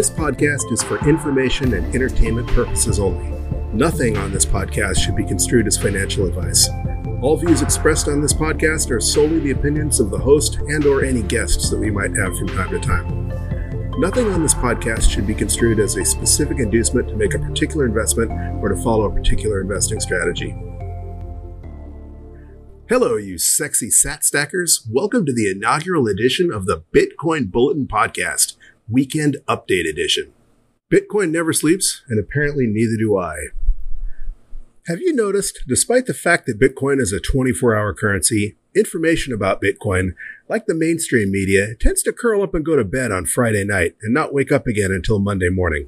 This podcast is for information and entertainment purposes only. Nothing on this podcast should be construed as financial advice. All views expressed on this podcast are solely the opinions of the host and or any guests that we might have from time to time. Nothing on this podcast should be construed as a specific inducement to make a particular investment or to follow a particular investing strategy. Hello, you sexy sat stackers. Welcome to the inaugural edition of the Bitcoin Bulletin Podcast, Weekend Update Edition. Bitcoin never sleeps, and apparently neither do I. Have you noticed, despite the fact that Bitcoin is a 24 hour currency, information about Bitcoin, like the mainstream media, tends to curl up and go to bed on Friday night and not wake up again until Monday morning?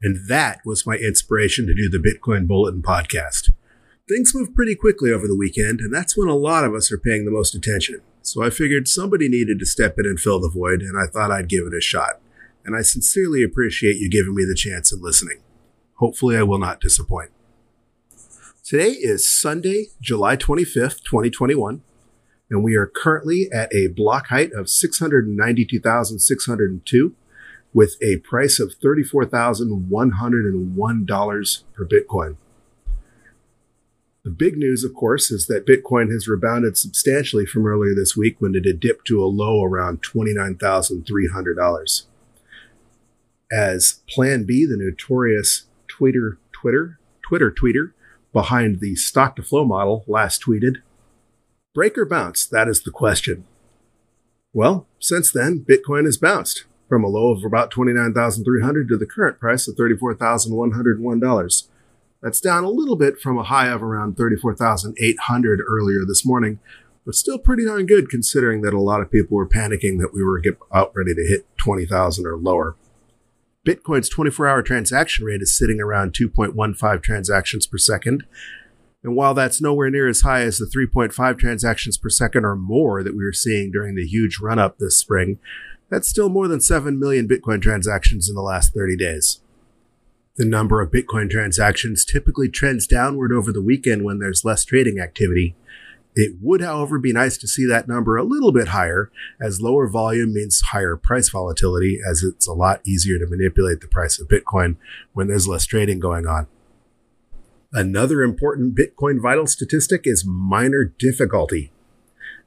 And that was my inspiration to do the Bitcoin Bulletin podcast. Things move pretty quickly over the weekend, and that's when a lot of us are paying the most attention. So I figured somebody needed to step in and fill the void, and I thought I'd give it a shot. And I sincerely appreciate you giving me the chance and listening. Hopefully, I will not disappoint. Today is Sunday, July 25th, 2021, and we are currently at a block height of 692,602 with a price of $34,101 per Bitcoin. The big news, of course, is that Bitcoin has rebounded substantially from earlier this week when it had dipped to a low around $29,300. As Plan B, the notorious Twitter Twitter Twitter tweeter behind the stock to flow model, last tweeted, "Break or bounce? That is the question." Well, since then, Bitcoin has bounced from a low of about 29,300 to the current price of $34,101. That's down a little bit from a high of around 34,800 earlier this morning, but still pretty darn good considering that a lot of people were panicking that we were about ready to hit 20,000 or lower. Bitcoin's 24 hour transaction rate is sitting around 2.15 transactions per second. And while that's nowhere near as high as the 3.5 transactions per second or more that we were seeing during the huge run up this spring, that's still more than 7 million Bitcoin transactions in the last 30 days. The number of Bitcoin transactions typically trends downward over the weekend when there's less trading activity. It would, however, be nice to see that number a little bit higher, as lower volume means higher price volatility, as it's a lot easier to manipulate the price of Bitcoin when there's less trading going on. Another important Bitcoin vital statistic is miner difficulty.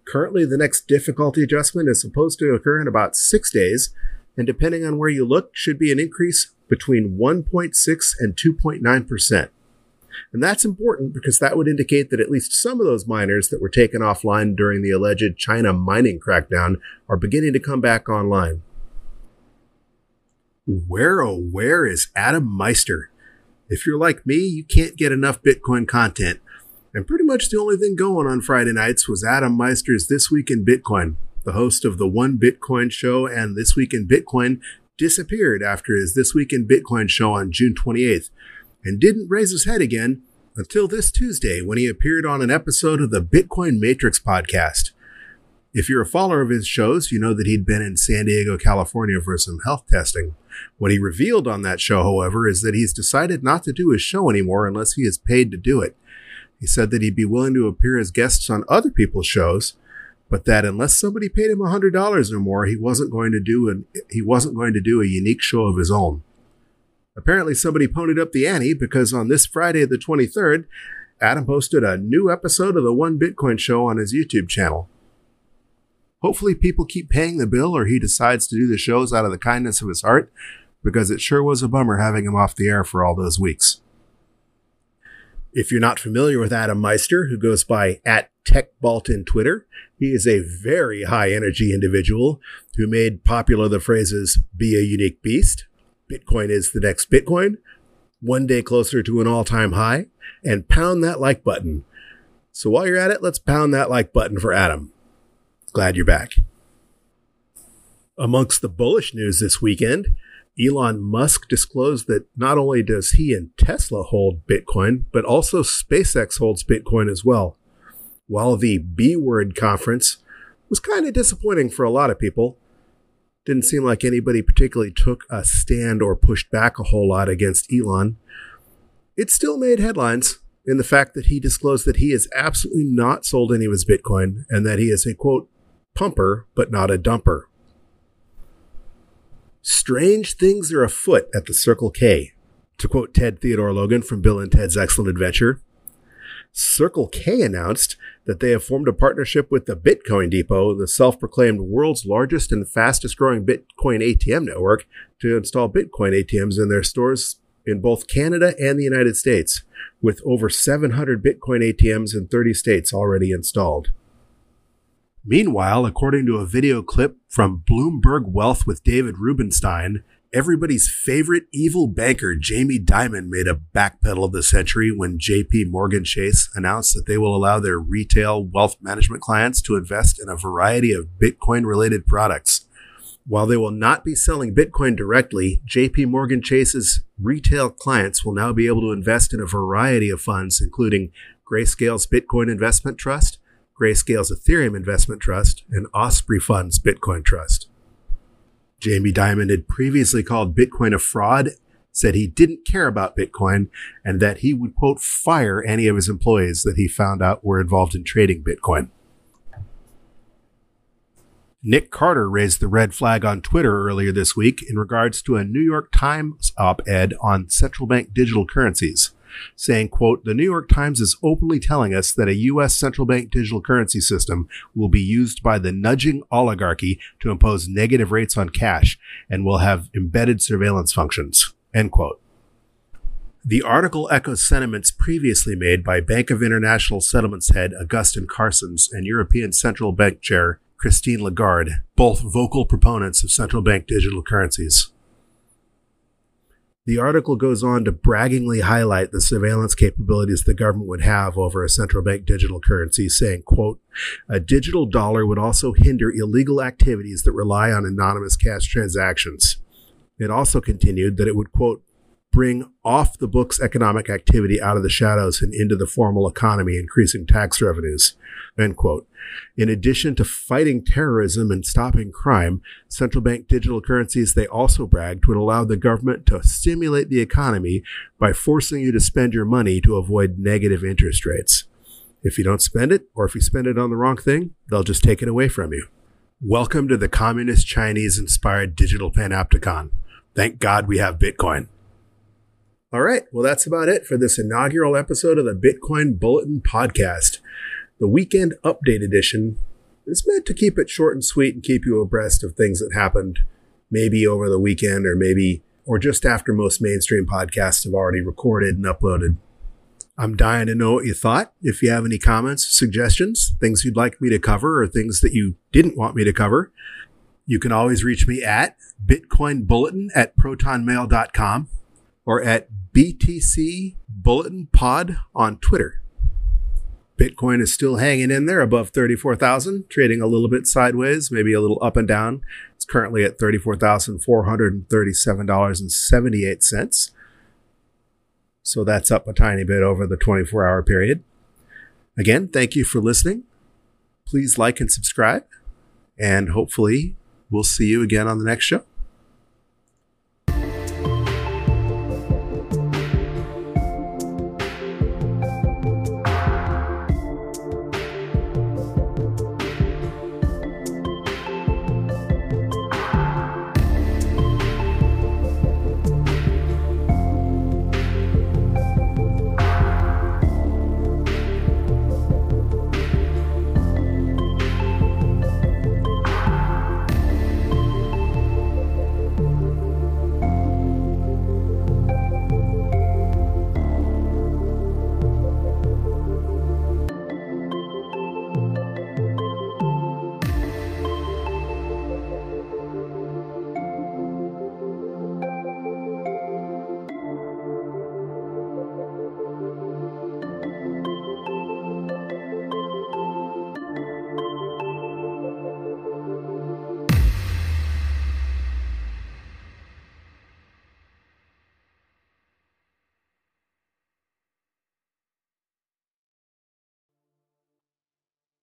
Currently, the next difficulty adjustment is supposed to occur in about six days, and depending on where you look, should be an increase between 1.6 and 2.9%. And that's important because that would indicate that at least some of those miners that were taken offline during the alleged China mining crackdown are beginning to come back online. Where oh where is Adam Meister? If you're like me, you can't get enough Bitcoin content. And pretty much the only thing going on Friday nights was Adam Meister's This Week in Bitcoin. The host of the One Bitcoin Show and This Week in Bitcoin disappeared after his This Week in Bitcoin show on June 28th and didn't raise his head again until this Tuesday when he appeared on an episode of the Bitcoin Matrix podcast. If you're a follower of his shows, you know that he'd been in San Diego, California for some health testing. What he revealed on that show, however, is that he's decided not to do his show anymore unless he is paid to do it. He said that he'd be willing to appear as guests on other people's shows, but that unless somebody paid him $100 or more, he wasn't going to do an, he wasn't going to do a unique show of his own. Apparently somebody ponied up the ante because on this Friday the 23rd, Adam posted a new episode of the One Bitcoin show on his YouTube channel. Hopefully people keep paying the bill or he decides to do the shows out of the kindness of his heart because it sure was a bummer having him off the air for all those weeks. If you're not familiar with Adam Meister, who goes by at TechBalt in Twitter, he is a very high energy individual who made popular the phrases be a unique beast, Bitcoin is the next Bitcoin, one day closer to an all time high, and pound that like button. So while you're at it, let's pound that like button for Adam. Glad you're back. Amongst the bullish news this weekend, Elon Musk disclosed that not only does he and Tesla hold Bitcoin, but also SpaceX holds Bitcoin as well. While the B Word conference was kind of disappointing for a lot of people, didn't seem like anybody particularly took a stand or pushed back a whole lot against Elon. It still made headlines in the fact that he disclosed that he has absolutely not sold any of his Bitcoin and that he is a quote, pumper, but not a dumper. Strange things are afoot at the Circle K. To quote Ted Theodore Logan from Bill and Ted's Excellent Adventure, Circle K announced that they have formed a partnership with the Bitcoin Depot, the self proclaimed world's largest and fastest growing Bitcoin ATM network, to install Bitcoin ATMs in their stores in both Canada and the United States, with over 700 Bitcoin ATMs in 30 states already installed. Meanwhile, according to a video clip from Bloomberg Wealth with David Rubenstein, everybody's favorite evil banker Jamie Dimon made a backpedal of the century when JP Morgan Chase announced that they will allow their retail wealth management clients to invest in a variety of Bitcoin related products. While they will not be selling Bitcoin directly, JP Morgan Chase's retail clients will now be able to invest in a variety of funds, including Grayscale's Bitcoin Investment Trust, Grayscale's Ethereum Investment Trust, and Osprey Funds Bitcoin Trust. Jamie Dimon had previously called Bitcoin a fraud, said he didn't care about Bitcoin, and that he would, quote, fire any of his employees that he found out were involved in trading Bitcoin. Nick Carter raised the red flag on Twitter earlier this week in regards to a New York Times op-ed on central bank digital currencies, saying, quote, the New York Times is openly telling us that a U.S. central bank digital currency system will be used by the nudging oligarchy to impose negative rates on cash and will have embedded surveillance functions, end quote. The article echoes sentiments previously made by Bank of International Settlements head Augustin Carstens and European Central Bank Chair Christine Lagarde, both vocal proponents of central bank digital currencies. The article goes on to braggingly highlight the surveillance capabilities the government would have over a central bank digital currency, saying, quote, a digital dollar would also hinder illegal activities that rely on anonymous cash transactions. It also continued that it would, quote, bring off the books economic activity out of the shadows and into the formal economy, increasing tax revenues. End quote. In addition to fighting terrorism and stopping crime, central bank digital currencies, they also bragged, would allow the government to stimulate the economy by forcing you to spend your money to avoid negative interest rates. If you don't spend it, or if you spend it on the wrong thing, they'll just take it away from you. Welcome to the communist Chinese inspired digital panopticon. Thank God we have Bitcoin. All right. Well, that's about it for this inaugural episode of the Bitcoin Bulletin podcast. The weekend update edition is meant to keep it short and sweet and keep you abreast of things that happened maybe over the weekend or maybe or just after most mainstream podcasts have already recorded and uploaded. I'm dying to know what you thought. If you have any comments, suggestions, things you'd like me to cover or things that you didn't want me to cover, you can always reach me at bitcoinbulletin at protonmail.com or at BTC Bulletin Pod on Twitter. Bitcoin is still hanging in there above 34,000, trading a little bit sideways, maybe a little up and down. It's currently at $34,437.78. So that's up a tiny bit over the 24 hour period. Again, thank you for listening. Please like and subscribe, and hopefully, we'll see you again on the next show.